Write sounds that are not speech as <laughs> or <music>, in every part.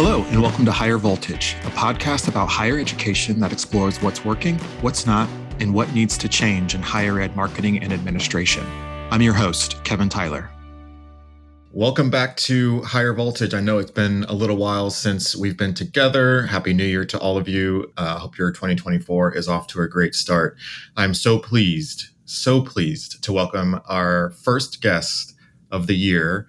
Hello, and welcome to Higher Voltage, a podcast about higher education that explores what's working, what's not, and what needs to change in higher ed marketing and administration. I'm your host, Kevin Tyler. Welcome back to Higher Voltage. I know it's been a little while since we've been together. Happy New Year to all of you. I uh, hope your 2024 is off to a great start. I'm so pleased, so pleased to welcome our first guest of the year,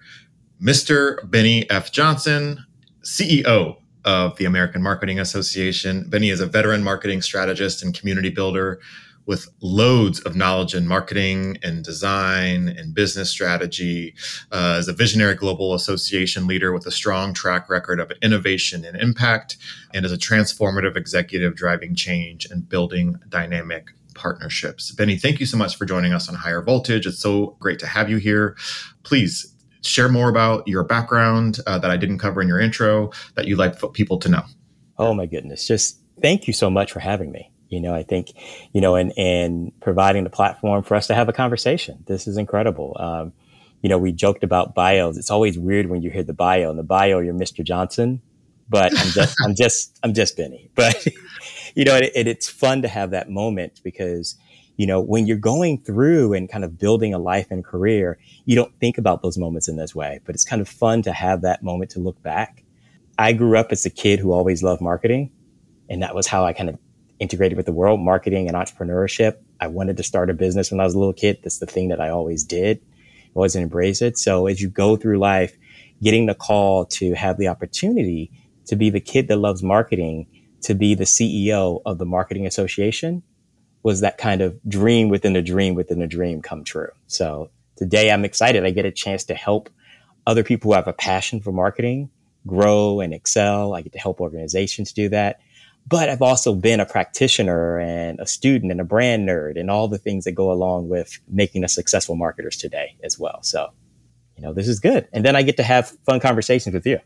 Mr. Bennie F. Johnson, CEO of the American Marketing Association. Bennie is a veteran marketing strategist and community builder with loads of knowledge in marketing and design and business strategy. Uh, as a visionary global association leader with a strong track record of innovation and impact, and as a transformative executive driving change and building dynamic partnerships. Bennie, thank you so much for joining us on Higher Voltage. It's so great to have you here. Please share more about your background uh, that I didn't cover in your intro that you'd like people to know. Oh my goodness. Just thank you so much for having me. You know, I think, you know, and, and providing the platform for us to have a conversation. This is incredible. Um, you know, we joked about bios. It's always weird when you hear the bio. In the bio, you're Mr. Johnson, but I'm just, I'm just, I'm just Bennie. But, <laughs> you know, it, it, it's fun to have that moment because, you know, when you're going through and kind of building a life and career, you don't think about those moments in this way, but it's kind of fun to have that moment to look back. I grew up as a kid who always loved marketing. And that was how I kind of integrated with the world, marketing and entrepreneurship. I wanted to start a business when I was a little kid. That's the thing that I always did. I always embrace it. So as you go through life, getting the call to have the opportunity to be the kid that loves marketing, to be the CEO of the marketing association was that kind of dream within a dream within a dream come true. So today I'm excited. I get a chance to help other people who have a passion for marketing grow and excel. I get to help organizations do that. But I've also been a practitioner and a student and a brand nerd and all the things that go along with making us successful marketers today as well. So, you know, this is good. And then I get to have fun conversations with you.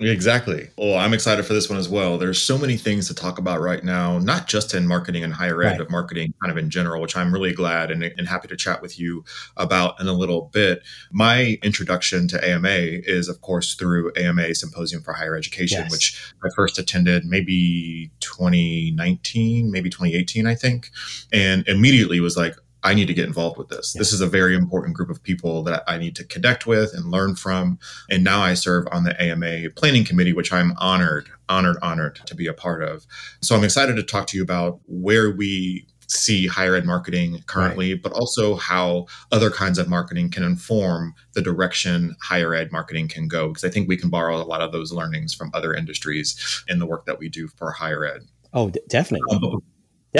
Exactly. Oh, I'm excited for this one as well. There's so many things to talk about right now, not just in marketing and higher ed, right. but marketing kind of in general, which I'm really glad and, and, happy to chat with you about in a little bit. My introduction to AMA is, of course, through AMA Symposium for Higher Education, yes. which I first attended maybe 2019, maybe 2018, I think, and immediately was like, I need to get involved with this. This is a very important group of people that I need to connect with and learn from. And now I serve on the AMA planning committee, which I'm honored, honored, honored to be a part of. So I'm excited to talk to you about where we see higher ed marketing currently, right. but also how other kinds of marketing can inform the direction higher ed marketing can go. Because I think we can borrow a lot of those learnings from other industries in the work that we do for higher ed. Oh, d- definitely. Um,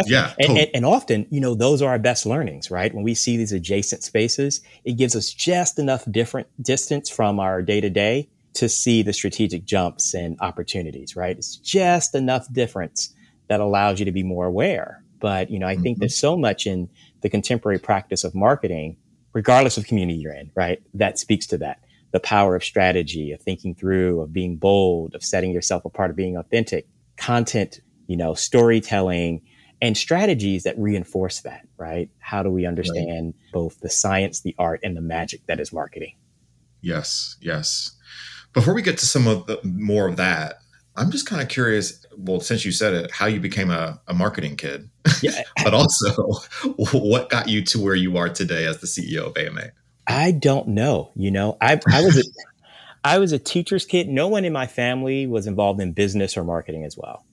Definitely. Yeah. And, totally. and, and, often, you know, those are our best learnings, right? When we see these adjacent spaces, it gives us just enough different distance from our day to day to see the strategic jumps and opportunities, right? It's just enough difference that allows you to be more aware. But, you know, I mm-hmm. think there's so much in the contemporary practice of marketing, regardless of community you're in, right? That speaks to that. The power of strategy, of thinking through, of being bold, of setting yourself apart, of being authentic, content, you know, storytelling, and strategies that reinforce that, right? How do we understand right. both the science, the art, and the magic that is marketing? Yes, yes. Before we get to some of the more of that, I'm just kind of curious. Well, since you said it, how you became a, a marketing kid, yeah. <laughs> but also <laughs> what got you to where you are today as the CEO of AMA? I don't know. You know, I, I was a, <laughs> I was a teacher's kid. No one in my family was involved in business or marketing as well.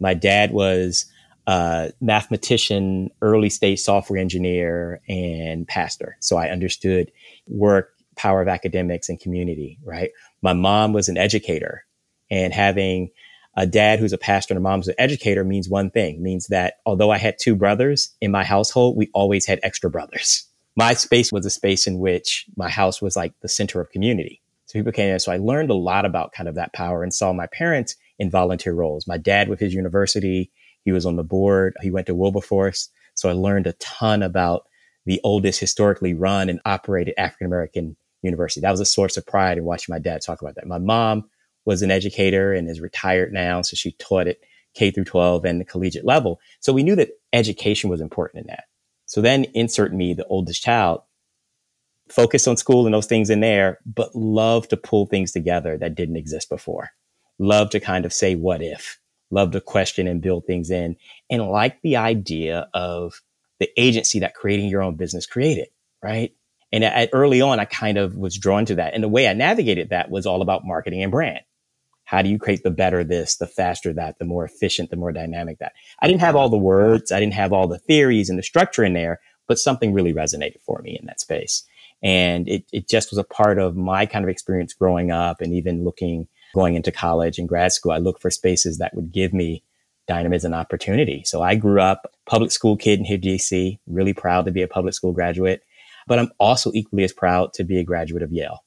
My dad was uh, mathematician, early stage software engineer, and pastor. So I understood work, power of academics, and community, right? My mom was an educator, and having a dad who's a pastor and a mom who's an educator means one thing means that although I had two brothers in my household, we always had extra brothers. My space was a space in which my house was like the center of community. So people came in. So I learned a lot about kind of that power and saw my parents in volunteer roles. My dad with his university, he was on the board. He went to Wilberforce. So I learned a ton about the oldest historically run and operated African American university. That was a source of pride in watching my dad talk about that. My mom was an educator and is retired now. So she taught at K through 12 and the collegiate level. So we knew that education was important in that. So then insert me, the oldest child, focus on school and those things in there, but love to pull things together that didn't exist before. love to kind of say what if, love to question and build things in, and like the idea of the agency that creating your own business created, right? And at, early on, I kind of was drawn to that. And the way I navigated that was all about marketing and brand. How do you create the better this, the faster that, the more efficient, the more dynamic that? I didn't have all the words, I didn't have all the theories and the structure in there, but something really resonated for me in that space. And it, it just was a part of my kind of experience growing up and even looking, going into college and grad school. I looked for spaces that would give me dynamism and opportunity. So I grew up public school kid in here, DC, really proud to be a public school graduate, but I'm also equally as proud to be a graduate of Yale.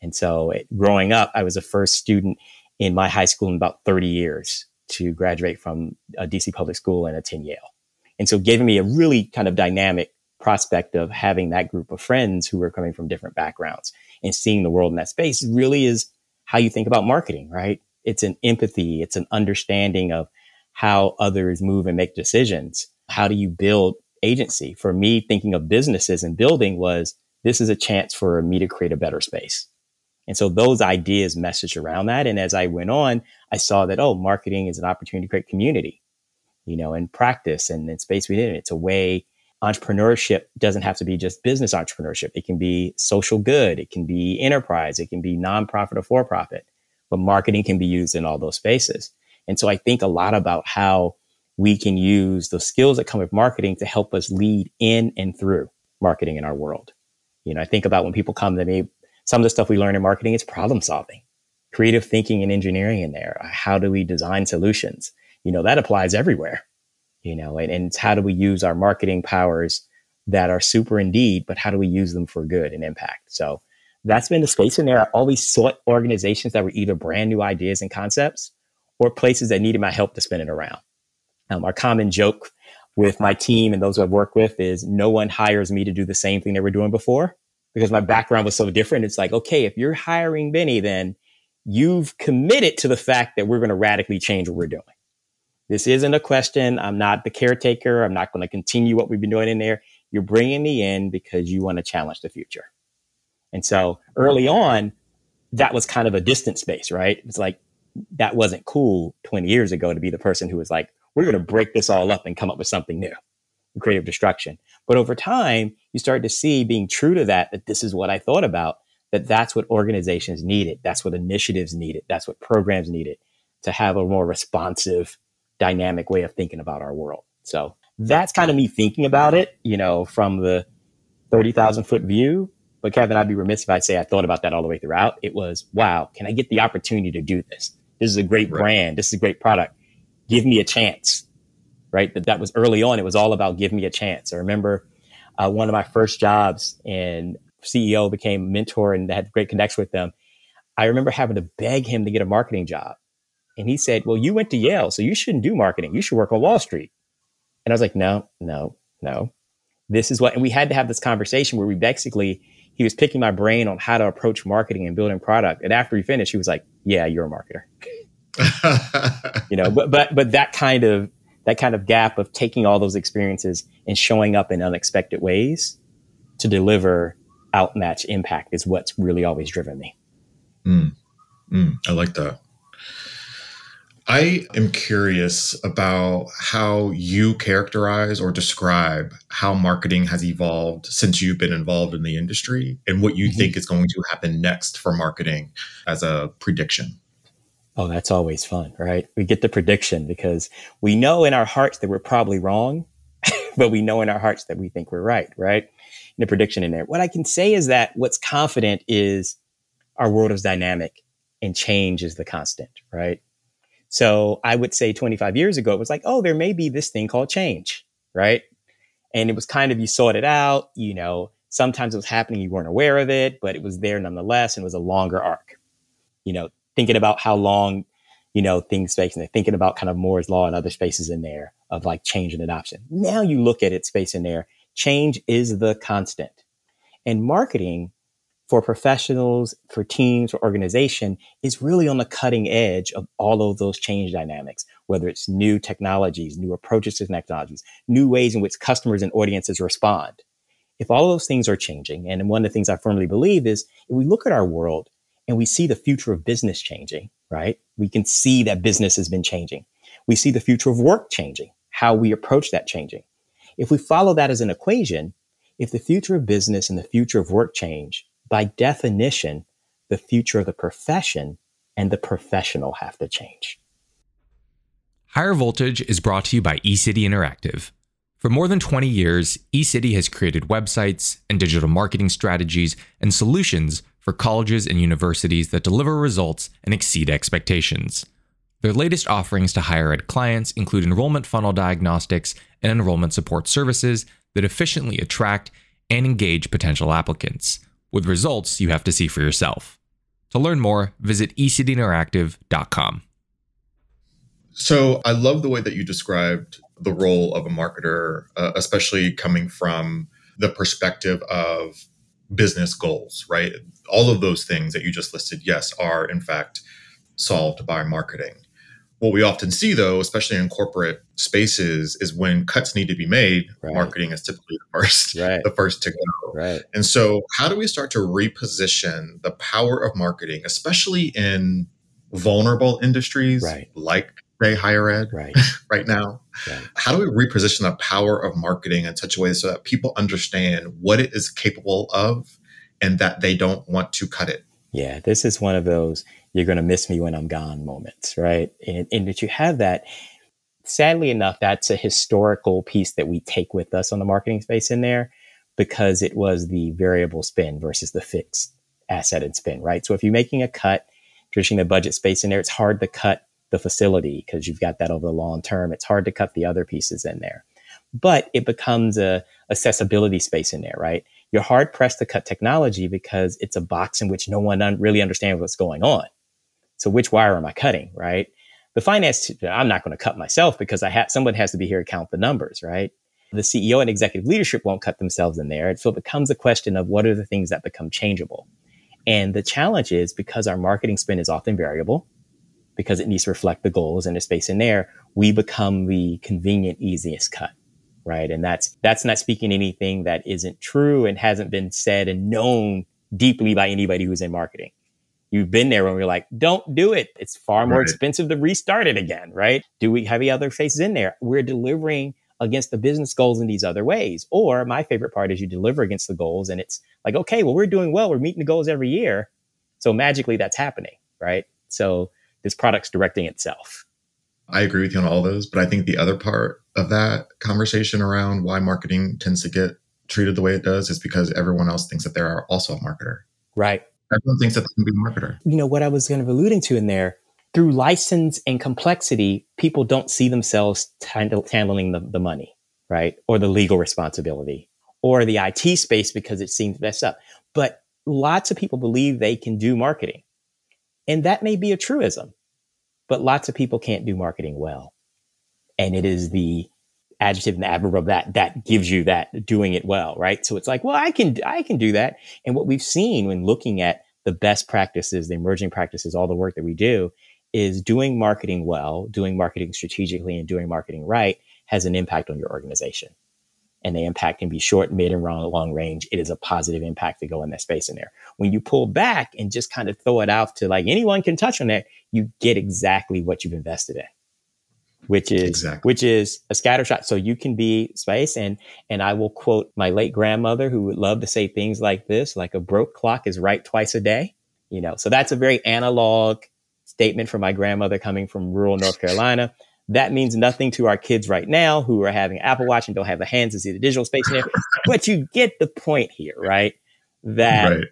And so it, growing up, I was the first student in my high school in about 30 years to graduate from a DC public school and attend Yale. And so giving me a really kind of dynamic prospect of having that group of friends who were coming from different backgrounds and seeing the world in that space really is how you think about marketing, right? It's an empathy. It's an understanding of how others move and make decisions. How do you build agency? For me, thinking of businesses and building was this is a chance for me to create a better space. And so those ideas messaged around that. And as I went on, I saw that, oh, marketing is an opportunity to create community, you know, and practice and, and space within it. It's a way entrepreneurship doesn't have to be just business entrepreneurship. It can be social good. It can be enterprise. It can be nonprofit or for profit, but marketing can be used in all those spaces. And so I think a lot about how we can use the skills that come with marketing to help us lead in and through marketing in our world. You know, I think about when people come to me, some of the stuff we learn in marketing is problem solving, creative thinking and engineering in there. How do we design solutions? You know, that applies everywhere, you know, and, and how do we use our marketing powers that are super indeed, but how do we use them for good and impact? So that's been the space in there. I always sought organizations that were either brand new ideas and concepts or places that needed my help to spin it around. Um, our common joke with my team and those I've worked with is no one hires me to do the same thing they were doing before because my background was so different. It's like, okay, if you're hiring Bennie, then you've committed to the fact that we're going to radically change what we're doing. This isn't a question. I'm not the caretaker. I'm not going to continue what we've been doing in there. You're bringing me in because you want to challenge the future. And so early on, that was kind of a distant space, right? It's like, that wasn't cool 20 years ago to be the person who was like, we're going to break this all up and come up with something new, creative destruction. But over time, you start to see being true to that, that this is what I thought about, that that's what organizations needed. That's what initiatives needed. That's what programs needed to have a more responsive, dynamic way of thinking about our world. So that's kind of me thinking about it, you know, from the 30,000 foot view. But Kevin, I'd be remiss if I'd say I thought about that all the way throughout. It was, wow, can I get the opportunity to do this? This is a great right. brand. This is a great product. Give me a chance. Right. That that was early on. It was all about give me a chance. I remember uh, one of my first jobs and CEO became mentor and had great connection with them. I remember having to beg him to get a marketing job. And he said, Well, you went to Yale, so you shouldn't do marketing. You should work on Wall Street. And I was like, No, no, no. This is what, and we had to have this conversation where we basically, he was picking my brain on how to approach marketing and building product. And after he finished, he was like, Yeah, you're a marketer. <laughs> you know, but but but that kind of that kind of gap of taking all those experiences and showing up in unexpected ways to deliver outmatch impact is what's really always driven me. Mm, mm, I like that. I am curious about how you characterize or describe how marketing has evolved since you've been involved in the industry and what you mm-hmm. think is going to happen next for marketing as a prediction. Oh, that's always fun, right? We get the prediction because we know in our hearts that we're probably wrong, <laughs> but we know in our hearts that we think we're right, right? the prediction in there. What I can say is that what's confident is our world is dynamic and change is the constant, right? So I would say 25 years ago, it was like, oh, there may be this thing called change, right? And it was kind of, you sought it out, you know, sometimes it was happening, you weren't aware of it, but it was there nonetheless and it was a longer arc. You know, thinking about how long, you know, things space and thinking about kind of Moore's law and other spaces in there of like change and adoption. Now you look at it space in there, change is the constant. And marketing for professionals, for teams, for organization is really on the cutting edge of all of those change dynamics, whether it's new technologies, new approaches to technologies, new ways in which customers and audiences respond. If all of those things are changing, and one of the things I firmly believe is if we look at our world and we see the future of business changing, right? We can see that business has been changing. We see the future of work changing, how we approach that changing. If we follow that as an equation, if the future of business and the future of work change, by definition, the future of the profession and the professional have to change. Higher Voltage is brought to you by eCity Interactive. For more than 20 years, eCity has created websites and digital marketing strategies and solutions for colleges and universities that deliver results and exceed expectations. Their latest offerings to higher ed clients include enrollment funnel diagnostics and enrollment support services that efficiently attract and engage potential applicants, with results you have to see for yourself. To learn more, visit ecityinteractive.com. So I love the way that you described the role of a marketer, uh, especially coming from the perspective of business goals, right? All of those things that you just listed, yes, are in fact solved by marketing. What we often see, though, especially in corporate spaces, is when cuts need to be made, right. marketing is typically the first, <laughs> right. the first to go. Right. And so, how do we start to reposition the power of marketing, especially in vulnerable industries right. like say higher ed right, <laughs> right now. Right. How do we reposition the power of marketing in such a way so that people understand what it is capable of and that they don't want to cut it? Yeah, this is one of those you're going to miss me when I'm gone moments, right? And, and that you have that. Sadly enough, that's a historical piece that we take with us on the marketing space in there because it was the variable spend versus the fixed asset and spend, right? So if you're making a cut, traditionally the budget space in there, it's hard to cut the facility because you've got that over the long term. It's hard to cut the other pieces in there. But it becomes a accessibility space in there, right? You're hard pressed to cut technology because it's a box in which no one un- really understands what's going on. So which wire am I cutting, right? The finance, I'm not going to cut myself because I have someone has to be here to count the numbers, right? The CEO and executive leadership won't cut themselves in there. So it becomes a question of what are the things that become changeable. And the challenge is because our marketing spend is often variable, because it needs to reflect the goals and the space in there, we become the convenient, easiest cut. Right. And that's, that's not speaking anything that isn't true and hasn't been said and known deeply by anybody who's in marketing. You've been there when we're like, don't do it. It's far more right. expensive to restart it again. Right. Do we have the other faces in there? We're delivering against the business goals in these other ways. Or my favorite part is you deliver against the goals and it's like, okay, well, we're doing well. We're meeting the goals every year. So magically that's happening. Right. So this product's directing itself. I agree with you on all those, but I think the other part of that conversation around why marketing tends to get treated the way it does is because everyone else thinks that they're also a marketer. Right. Everyone thinks that they can be a marketer. You know, what I was kind of alluding to in there, through license and complexity, people don't see themselves handling the, the money, right? Or the legal responsibility or the IT space because it seems messed up. But lots of people believe they can do marketing. And that may be a truism, but lots of people can't do marketing well. And it is the adjective and the adverb of that that gives you that doing it well, right? So it's like, well, I can I can do that. And what we've seen when looking at the best practices, the emerging practices, all the work that we do is doing marketing well, doing marketing strategically and doing marketing right has an impact on your organization and the impact can be short, mid, and long range, it is a positive impact to go in that space in there. When you pull back and just kind of throw it out to like anyone can touch on that, you get exactly what you've invested in. Which is exactly. which is a scatter shot. So you can be space and and I will quote my late grandmother who would love to say things like this, like a broke clock is right twice a day. You know, so that's a very analog statement from my grandmother coming from rural North Carolina. That means nothing to our kids right now who are having Apple Watch and don't have the hands to see the digital space in there. <laughs> but you get the point here, right? That right.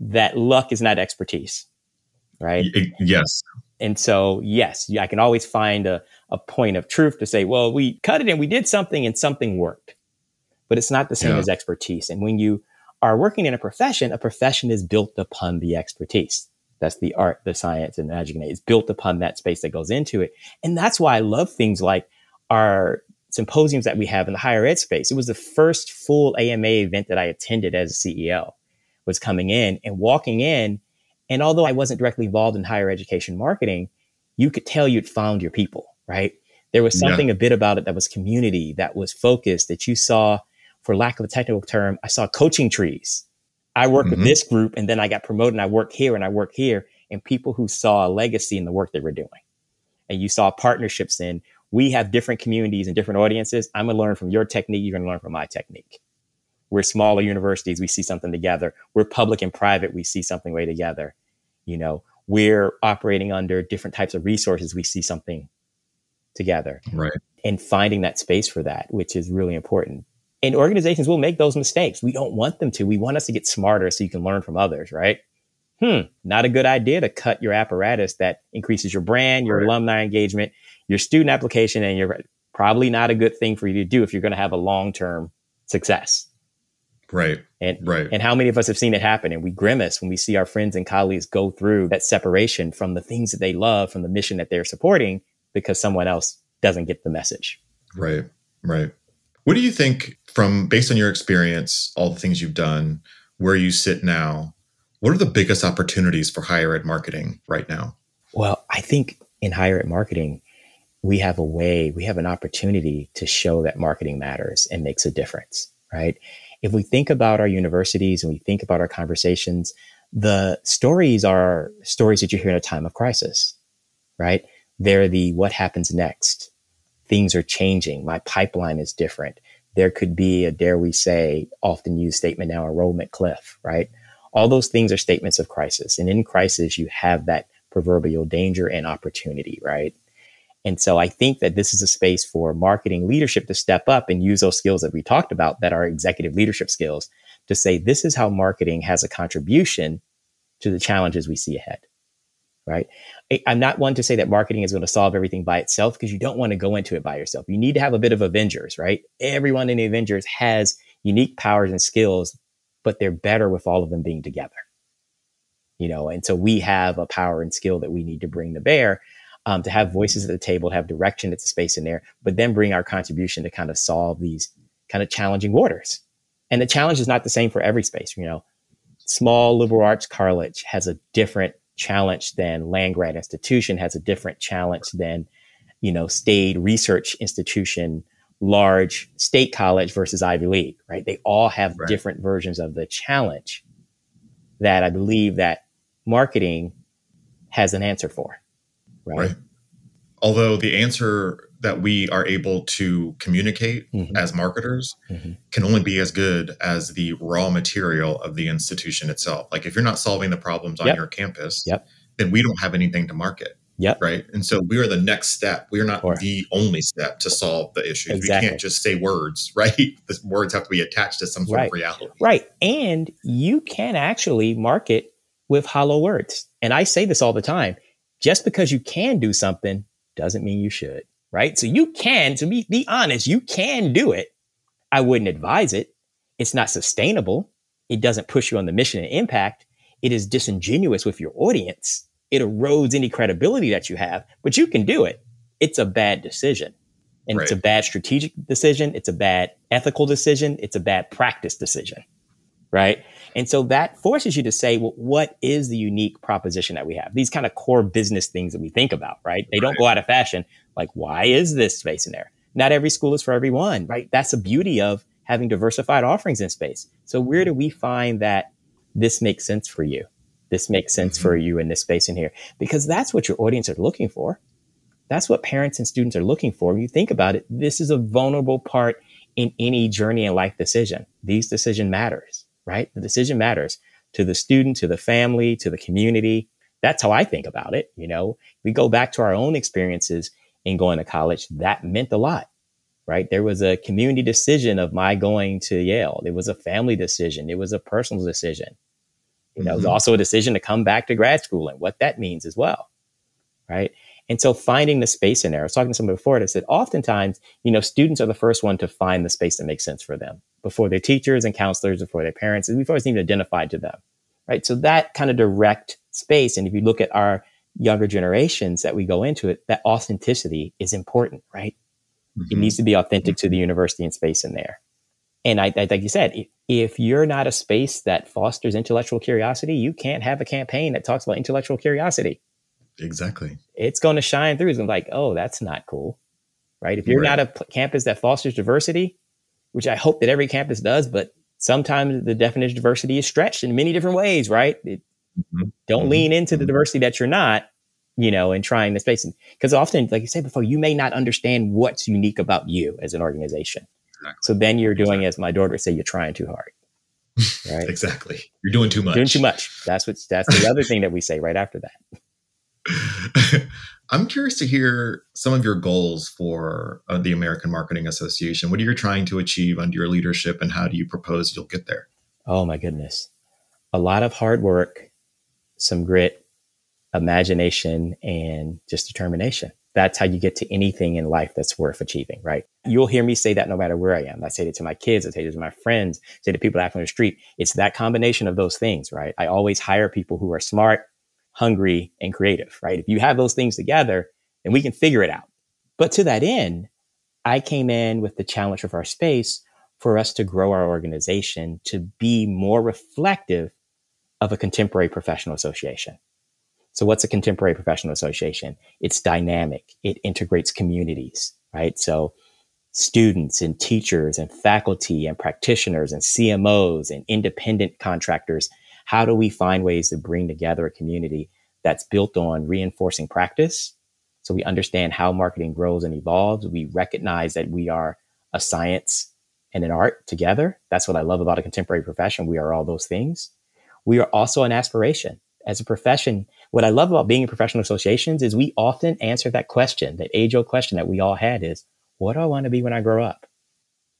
that luck is not expertise, right? Yes. And so, yes, I can always find a, a point of truth to say, well, we cut it and we did something and something worked. But it's not the same yeah. as expertise. And when you are working in a profession, a profession is built upon the expertise. That's the art, the science, and the magic. And it's built upon that space that goes into it. And that's why I love things like our symposiums that we have in the higher ed space. It was the first full AMA event that I attended as a CEO was coming in and walking in. And although I wasn't directly involved in higher education marketing, you could tell you'd found your people, right? There was something yeah. a bit about it that was community, that was focused, that you saw, for lack of a technical term, I saw coaching trees I work mm-hmm. with this group and then I got promoted and I work here and I work here. and people who saw a legacy in the work they were doing. And you saw partnerships in we have different communities and different audiences. I'm going to learn from your technique. You're going to learn from my technique. We're smaller universities. We see something together. We're public and private. We see something way together. You know, we're operating under different types of resources. We see something together. Right. And finding that space for that, which is really important. And organizations will make those mistakes. We don't want them to. We want us to get smarter so you can learn from others, right? Hmm, not a good idea to cut your apparatus that increases your brand, your right. alumni engagement, your student application, and you're probably not a good thing for you to do if you're going to have a long term success. Right. And right. and how many of us have seen it happen and we grimace when we see our friends and colleagues go through that separation from the things that they love, from the mission that they're supporting, because someone else doesn't get the message. Right. Right. What do you think from based on your experience, all the things you've done, where you sit now, what are the biggest opportunities for higher ed marketing right now? Well, I think in higher ed marketing, we have a way, we have an opportunity to show that marketing matters and makes a difference, right? If we think about our universities and we think about our conversations, the stories are stories that you hear in a time of crisis, right? They're the what happens next. Things are changing. My pipeline is different. There could be a, dare we say, often used statement now, enrollment cliff, right? All those things are statements of crisis. And in crisis, you have that proverbial danger and opportunity, right? And so I think that this is a space for marketing leadership to step up and use those skills that we talked about that are executive leadership skills to say, this is how marketing has a contribution to the challenges we see ahead. Right. I'm not one to say that marketing is going to solve everything by itself because you don't want to go into it by yourself. You need to have a bit of Avengers, right? Everyone in the Avengers has unique powers and skills, but they're better with all of them being together. You know, and so we have a power and skill that we need to bring to bear um, to have voices at the table, to have direction, it's a space in there, but then bring our contribution to kind of solve these kind of challenging waters. And the challenge is not the same for every space. You know, small liberal arts college has a different challenge than land grant institution, has a different challenge than, you know, state research institution, large state college versus Ivy League, right? They all have right. different versions of the challenge that I believe that marketing has an answer for right? right. Although the answer that we are able to communicate mm-hmm. as marketers mm-hmm. can only be as good as the raw material of the institution itself. Like if you're not solving the problems on yep. your campus, yep. then we don't have anything to market. Yep. Right. And so we are the next step. We are not sure. the only step to solve the issues. Exactly. We can't just say words, <laughs> right? The words have to be attached to some sort right. of reality. Right. And you can actually market with hollow words. And I say this all the time just because you can do something doesn't mean you should, right? So you can, to be, be honest, you can do it. I wouldn't advise it. It's not sustainable. It doesn't push you on the mission and impact. It is disingenuous with your audience. It erodes any credibility that you have, but you can do it. It's a bad decision. And right. it's a bad strategic decision. It's a bad ethical decision. It's a bad practice decision, right? And so that forces you to say, well, what is the unique proposition that we have? These kind of core business things that we think about, right? They don't go out of fashion. Like, why is this space in there? Not every school is for everyone, right? That's the beauty of having diversified offerings in space. So where do we find that this makes sense for you? This makes sense mm-hmm. for you in this space in here because that's what your audience are looking for. That's what parents and students are looking for. When you think about it, this is a vulnerable part in any journey and life decision. These decision matters right? The decision matters to the student, to the family, to the community. That's how I think about it. You know, we go back to our own experiences in going to college. That meant a lot, right? There was a community decision of my going to Yale. It was a family decision. It was a personal decision. You know, mm-hmm. it was mm-hmm. also a decision to come back to grad school and what that means as well, right? And so finding the space in there, I was talking to somebody before that said oftentimes, you know, students are the first one to find the space that makes sense for them before their teachers and counselors, before their parents, and before it's even identified to them. Right. So that kind of direct space. And if you look at our younger generations that we go into it, that authenticity is important, right? Mm-hmm. It needs to be authentic to the university and space in there. And I, I like you said, if, if you're not a space that fosters intellectual curiosity, you can't have a campaign that talks about intellectual curiosity. Exactly. It's going to shine through. It's going to be like, oh, that's not cool. Right. If you're right. not a p- campus that fosters diversity, which I hope that every campus does, but sometimes the definition of diversity is stretched in many different ways, right? It, Mm-hmm. Don't mm-hmm. lean into the mm-hmm. diversity that you're not, you know, and trying to space. Because often, like you said before, you may not understand what's unique about you as an organization. Exactly. So then you're doing, exactly. as my daughter would say, you're trying too hard. <laughs> Right. exactly. You're doing too much. Doing too much. That's what. That's the other thing that we say right after that. <laughs> I'm curious to hear some of your goals for uh, the American Marketing Association. What are you trying to achieve under your leadership, and how do you propose you'll get there? Oh my goodness, a lot of hard work, some grit, imagination, and just determination. That's how you get to anything in life that's worth achieving, right? You'll hear me say that no matter where I am. I say it to my kids, I say it to my friends, I say to people out on the street. It's that combination of those things, right? I always hire people who are smart, hungry, and creative, right? If you have those things together, then we can figure it out. But to that end, I came in with the challenge of our space for us to grow our organization to be more reflective of a contemporary professional association. So what's a contemporary professional association? It's dynamic. It integrates communities, right? So students and teachers and faculty and practitioners and CMOs and independent contractors how do we find ways to bring together a community that's built on reinforcing practice? So we understand how marketing grows and evolves. We recognize that we are a science and an art together. That's what I love about a contemporary profession. We are all those things. We are also an aspiration. As a profession, what I love about being in professional associations is we often answer that question, that age old question that we all had is, what do I want to be when I grow up?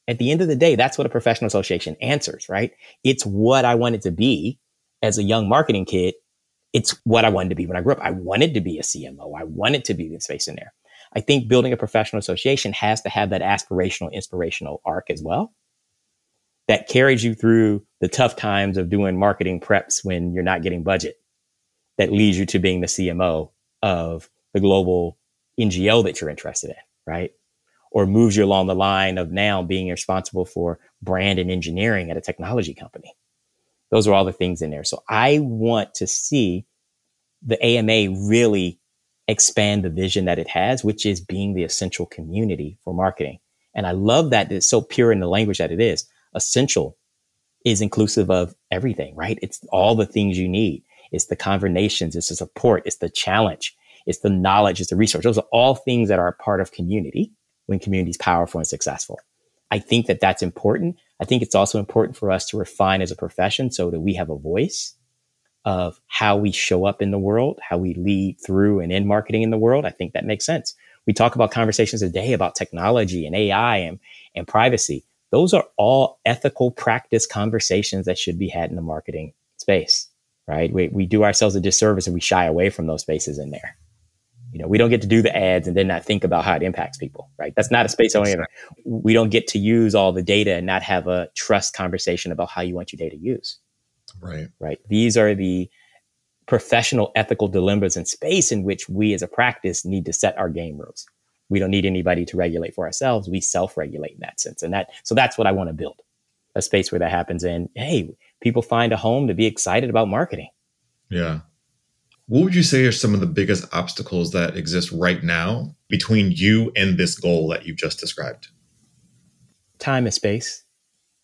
At the end of the day, that's what a professional association answers, right? It's what I wanted to be as a young marketing kid, it's what I wanted to be when I grew up. I wanted to be a CMO. I wanted to be the space in there. I think building a professional association has to have that aspirational, inspirational arc as well that carries you through the tough times of doing marketing preps when you're not getting budget, that leads you to being the CMO of the global NGO that you're interested in, right? Or moves you along the line of now being responsible for brand and engineering at a technology company. Those are all the things in there. So I want to see the AMA really expand the vision that it has, which is being the essential community for marketing. And I love that it's so pure in the language that it is. Essential is inclusive of everything, right? It's all the things you need. It's the conversations, it's the support, it's the challenge, it's the knowledge, it's the research. Those are all things that are part of community when community is powerful and successful. I think that that's important. I think it's also important for us to refine as a profession so that we have a voice of how we show up in the world, how we lead through and in marketing in the world. I think that makes sense. We talk about conversations today about technology and AI and, and privacy. Those are all ethical practice conversations that should be had in the marketing space, right? We, we do ourselves a disservice and we shy away from those spaces in there. You know, we don't get to do the ads and then not think about how it impacts people, right? That's not a space only. We don't get to use all the data and not have a trust conversation about how you want your data used. Right. Right. These are the professional ethical dilemmas in space in which we as a practice need to set our game rules. We don't need anybody to regulate for ourselves. We self-regulate in that sense. And that, so that's what I want to build a space where that happens. And hey, people find a home to be excited about marketing. Yeah. What would you say are some of the biggest obstacles that exist right now between you and this goal that you've just described? Time and space,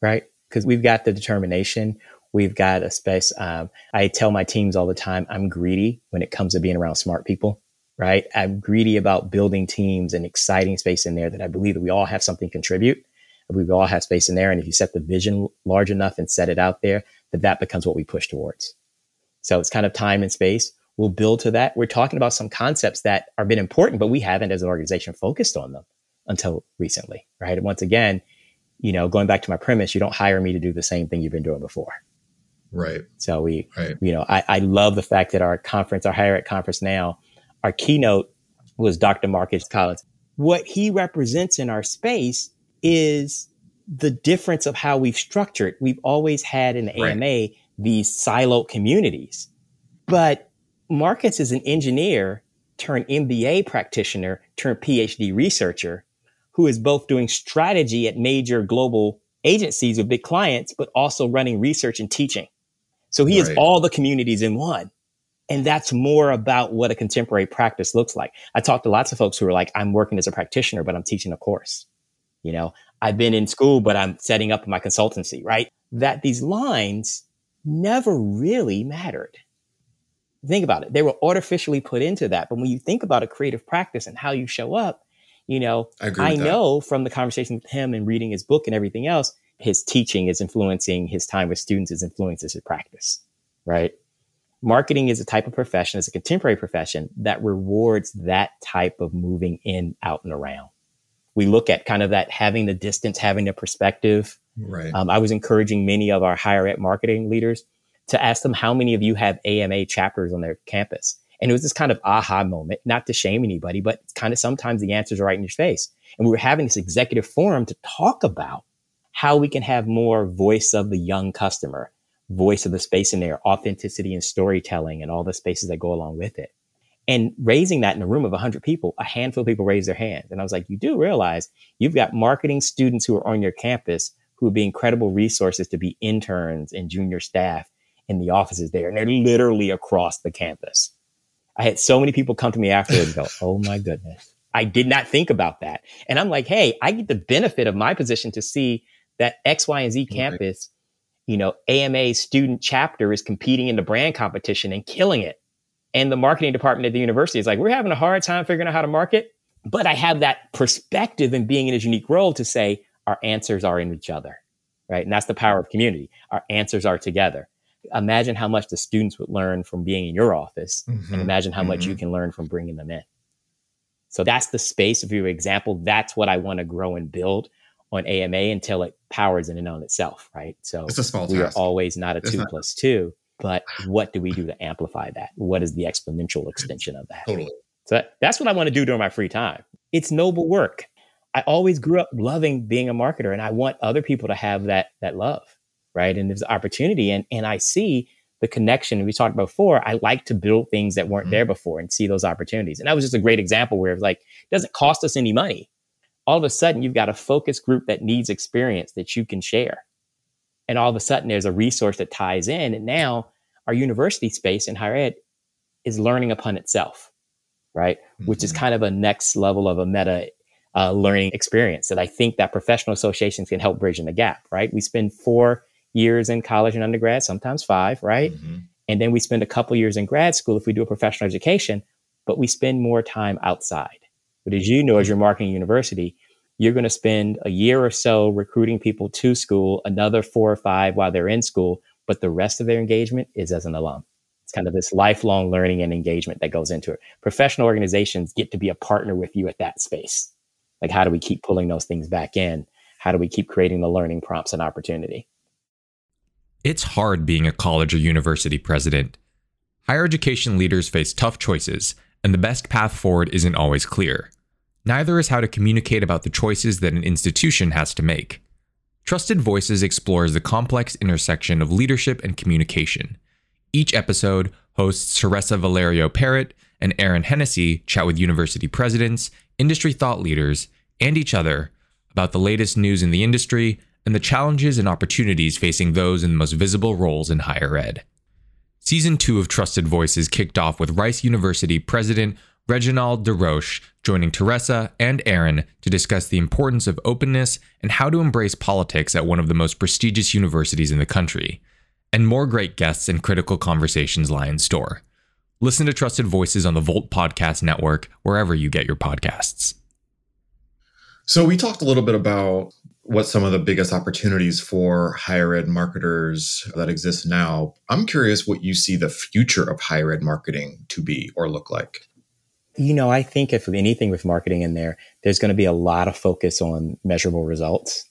right? Because we've got the determination. We've got a space. Um, I tell my teams all the time, I'm greedy when it comes to being around smart people, right? I'm greedy about building teams and exciting space in there that I believe that we all have something to contribute. We all have space in there. And if you set the vision large enough and set it out there, that that becomes what we push towards. So it's kind of time and space we'll build to that. We're talking about some concepts that are been important, but we haven't as an organization focused on them until recently, right? And once again, you know, going back to my premise, you don't hire me to do the same thing you've been doing before. Right. So we, right. you know, I, I love the fact that our conference, our higher ed conference now, our keynote was Dr. Marcus Collins. What he represents in our space is the difference of how we've structured. We've always had in the right. AMA these siloed communities, but Marcus is an engineer turned MBA practitioner turned PhD researcher who is both doing strategy at major global agencies with big clients, but also running research and teaching. So he right. has all the communities in one. And that's more about what a contemporary practice looks like. I talked to lots of folks who are like, I'm working as a practitioner, but I'm teaching a course. You know, I've been in school, but I'm setting up my consultancy, right? That these lines never really mattered Think about it. They were artificially put into that. But when you think about a creative practice and how you show up, you know, I, I know from the conversation with him and reading his book and everything else, his teaching is influencing his time with students, is influences his practice, right? Marketing is a type of profession, it's a contemporary profession that rewards that type of moving in, out, and around. We look at kind of that having the distance, having the perspective. Right. Um, I was encouraging many of our higher ed marketing leaders to ask them how many of you have AMA chapters on their campus. And it was this kind of aha moment, not to shame anybody, but kind of sometimes the answers are right in your face. And we were having this executive forum to talk about how we can have more voice of the young customer, voice of the space in there, authenticity and storytelling and all the spaces that go along with it. And raising that in a room of 100 people, a handful of people raised their hands. And I was like, you do realize you've got marketing students who are on your campus who would be incredible resources to be interns and junior staff in the offices there. And they're literally across the campus. I had so many people come to me afterwards and go, <laughs> Oh my goodness. I did not think about that. And I'm like, Hey, I get the benefit of my position to see that X, Y, and Z campus. You know, AMA student chapter is competing in the brand competition and killing it. And the marketing department at the university is like, we're having a hard time figuring out how to market. But I have that perspective and being in a unique role to say our answers are in each other. Right. And that's the power of community. Our answers are together imagine how much the students would learn from being in your office mm-hmm. and imagine how mm-hmm. much you mm-hmm. can learn from bringing them in. So that's the space of your example. That's what I want to grow and build on AMA until it powers in and on itself, right? So it's a small we task. are always not a it's two not- plus two, but what do we do to amplify that? What is the exponential <laughs> extension of that? Totally. So that's what I want to do during my free time. It's noble work. I always grew up loving being a marketer and I want other people to have that that love right? And there's opportunity, and and I see the connection we talked about before. I like to build things that weren't mm-hmm. there before and see those opportunities. And that was just a great example where it's like it doesn't cost us any money. All of a sudden, you've got a focus group that needs experience that you can share, and all of a sudden, there's a resource that ties in. And now, our university space in higher ed is learning upon itself, right? Mm-hmm. Which is mm-hmm. kind of a next level of a meta uh, learning experience that I think that professional associations can help bridge in the gap, right? We spend four years in college and undergrad, sometimes five, right? Mm-hmm. And then we spend a couple years in grad school if we do a professional education, but we spend more time outside. But as you know, as your marketing university, you're going to spend a year or so recruiting people to school, another four or five while they're in school, but the rest of their engagement is as an alum. It's kind of this lifelong learning and engagement that goes into it. Professional organizations get to be a partner with you at that space. Like, how do we keep pulling those things back in? How do we keep creating the learning prompts and opportunity? It's hard being a college or university president. Higher education leaders face tough choices, and the best path forward isn't always clear. Neither is how to communicate about the choices that an institution has to make. Trusted Voices explores the complex intersection of leadership and communication. Each episode, hosts Teresa Valerio Parrott and Aaron Hennessy chat with university presidents, industry thought leaders, and each other about the latest news in the industry and the challenges and opportunities facing those in the most visible roles in higher ed. Season 2 of Trusted Voices kicked off with Rice University President Reginald DesRoches joining Teresa and Aaron to discuss the importance of openness and how to embrace politics at one of the most prestigious universities in the country. And more great guests and critical conversations lie in store. Listen to Trusted Voices on the Volt Podcast Network, wherever you get your podcasts. So, we talked a little bit about what some of the biggest opportunities for higher ed marketers that exist now. I'm curious what you see the future of higher ed marketing to be or look like. You know, I think if anything with marketing in there, there's going to be a lot of focus on measurable results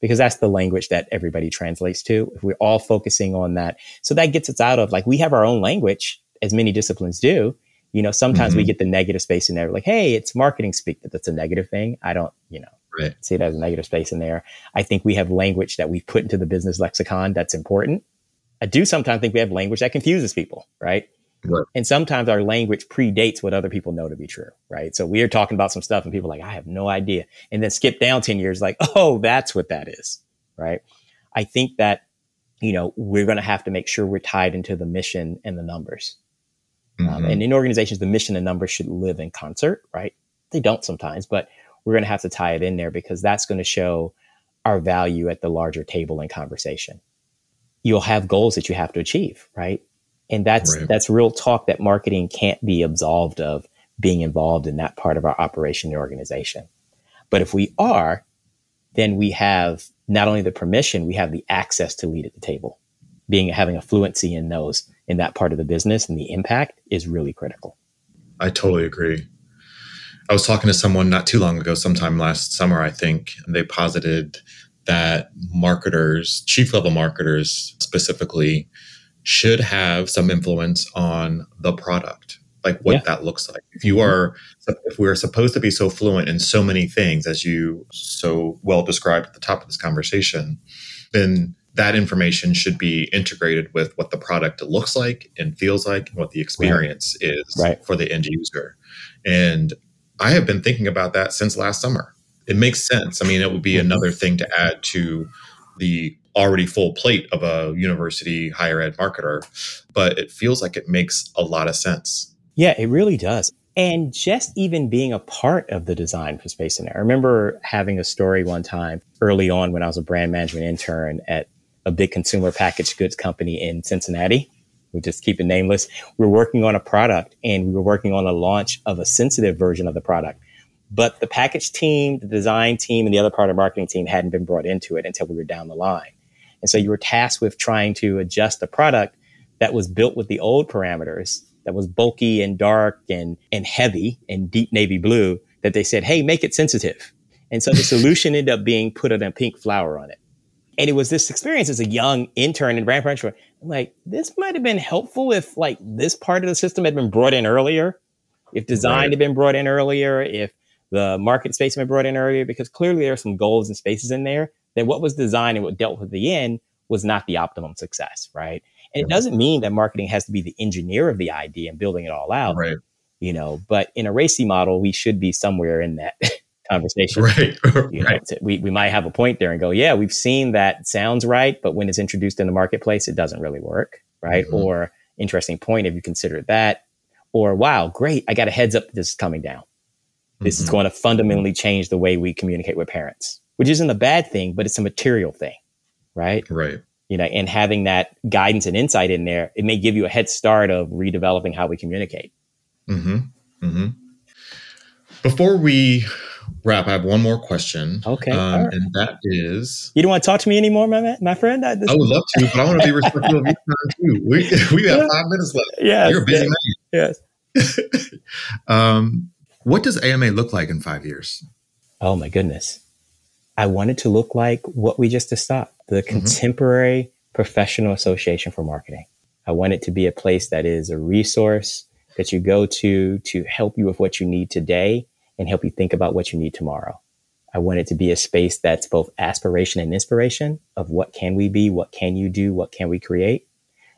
because that's the language that everybody translates to. If we're all focusing on that, so that gets us out of like we have our own language, as many disciplines do. You know, sometimes mm-hmm. we get the negative space in there, like, hey, it's marketing speak, that that's a negative thing. I don't, you know, right. see it as a negative space in there. I think we have language that we've put into the business lexicon that's important. I do sometimes think we have language that confuses people, right? Right. And sometimes our language predates what other people know to be true, right? So we are talking about some stuff and people are like, I have no idea. And then skip down 10 years, like, <laughs> oh, that's what that is, right? I think that, you know, we're going to have to make sure we're tied into the mission and the numbers. Um, mm-hmm. Um, and in organizations, the mission and numbers should live in concert, right? They don't sometimes, but we're going to have to tie it in there because that's going to show our value at the larger table in conversation. You'll have goals that you have to achieve, right? And that's Right. that's real talk that marketing can't be absolved of being involved in that part of our operation and organization. But if we are, then we have not only the permission, we have the access to lead at the table. Being having a fluency in those in that part of the business and the impact is really critical. I totally agree. I was talking to someone not too long ago, sometime last summer, I think, and they posited that marketers, chief level marketers specifically, should have some influence on the product, like what Yeah. that looks like. If you are, if we're supposed to be so fluent in so many things, as you so well described at the top of this conversation, then that information should be integrated with what the product looks like and feels like and what the experience is Right. for the end user. And I have been thinking about that since last summer. It makes sense. I mean, it would be Mhm. another thing to add to the already full plate of a university higher ed marketer, but it feels like it makes a lot of sense. Yeah, it really does. And just even being a part of the design for Space and Air. I remember having a story one time early on when I was a brand management intern at a big consumer packaged goods company in Cincinnati. We just keep it nameless. We're working on a product and we were working on a launch of a sensitive version of the product. But the package team, the design team, and the other part of the marketing team hadn't been brought into it until we were down the line. And so you were tasked with trying to adjust the product that was built with the old parameters, that was bulky and dark and, and heavy and deep navy blue, that they said, hey, make it sensitive. And so the <laughs> solution ended up being put a pink flower on it. And it was this experience as a young intern in brand management. I'm like, this might have been helpful if like this part of the system had been brought in earlier, if design Right. had been brought in earlier, if the market space had been brought in earlier, because clearly there are some goals and spaces in there that what was designed and what dealt with the end was not the optimum success, right? And it doesn't mean that marketing has to be the engineer of the idea and building it all out, Right. you know, but in a RACI model, we should be somewhere in that <laughs> conversation. Right. <laughs> You know, right. we, we might have a point there and go, yeah, we've seen that sounds right, but when it's introduced in the marketplace, it doesn't really work, right? Mhm. Or interesting point, if you consider that? Or wow, great, I got a heads up this is coming down. This is Mhm. going to fundamentally change the way we communicate with parents, which isn't a bad thing, but it's a material thing, right? Right. You know, and having that guidance and insight in there, it may give you a head start of redeveloping how we communicate. hmm hmm Before we wrap, I have one more question. Okay, Um, right. And that is You don't want to talk to me anymore, my man, my friend? I, this, I would love to, but I want to be respectful of your time too. We, we have five minutes left. yes, You're a busy yes, yes. <laughs> um, what does AMA look like in five years? Oh my goodness. I wanted to look like what we just discussed the mm-hmm. Contemporary Professional Association for Marketing. I want it to be a place that is a resource that you go to to help you with what you need today and help you think about what you need tomorrow. I want it to be a space that's both aspiration and inspiration of what can we be, what can you do, what can we create.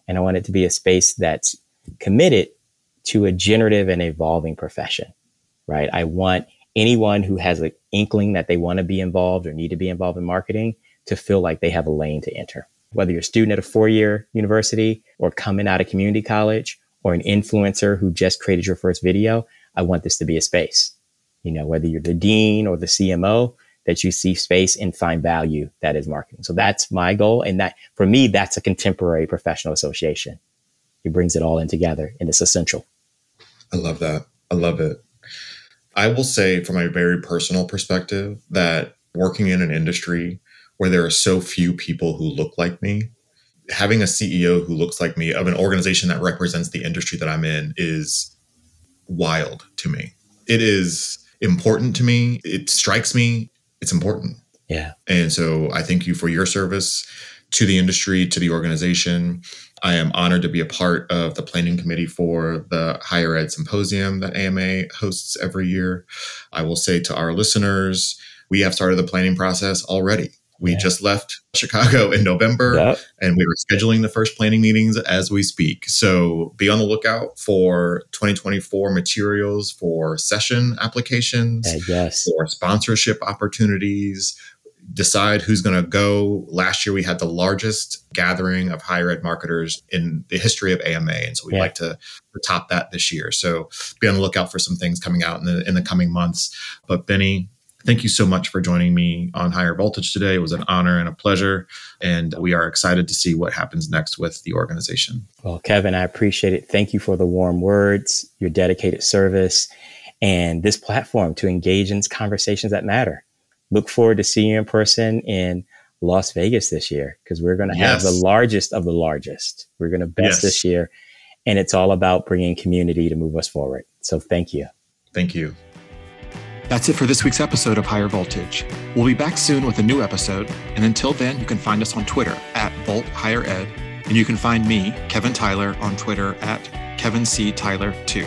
And I want it to be a space that's committed to a generative and evolving profession, right? I want anyone who has an inkling that they want to be involved or need to be involved in marketing to feel like they have a lane to enter. Whether you're a student at a four year university or coming out of community college or an influencer who just created your first video, I want this to be a space. You know, whether you're the dean or the CMO, that you see space and find value that is marketing. So that's my goal. And that for me, that's a contemporary professional association. It brings it all in together and it's essential. I love that. I love it. I will say, from a very personal perspective, that working in an industry where there are so few people who look like me, having a CEO who looks like me of an organization that represents the industry that I'm in is wild to me. It is important to me. It strikes me. It's important. Yeah. And so I thank you for your service to the industry, to the organization. I am honored to be a part of the planning committee for the higher ed symposium that AMA hosts every year. I will say to our listeners, we have started the planning process already. We Yeah. just left Chicago in November Yep. and we were scheduling the first planning meetings as we speak. So be on the lookout for 2024 materials for session applications Uh, yes. for sponsorship opportunities, decide who's going to go. Last year, we had the largest gathering of higher ed marketers in the history of AMA. And so we'd Yeah. like to, to top that this year. So be on the lookout for some things coming out in the, in the coming months. But Bennie, Thank you so much for joining me on Higher Voltage today. It was an honor and a pleasure. And we are excited to see what happens next with the organization. Well, Kevin, I appreciate it. Thank you for the warm words, your dedicated service, and this platform to engage in conversations that matter. Look forward to seeing you in person in Las Vegas this year because we're going to yes. have the largest of the largest. We're going to best yes. this year. And it's all about bringing community to move us forward. So thank you. Thank you. That's it for this week's episode of Higher Voltage. We'll be back soon with a new episode. And until then, you can find us on Twitter at Volt Higher Ed. And you can find me, Kevin Tyler, on Twitter at Kevin C. Tyler 2.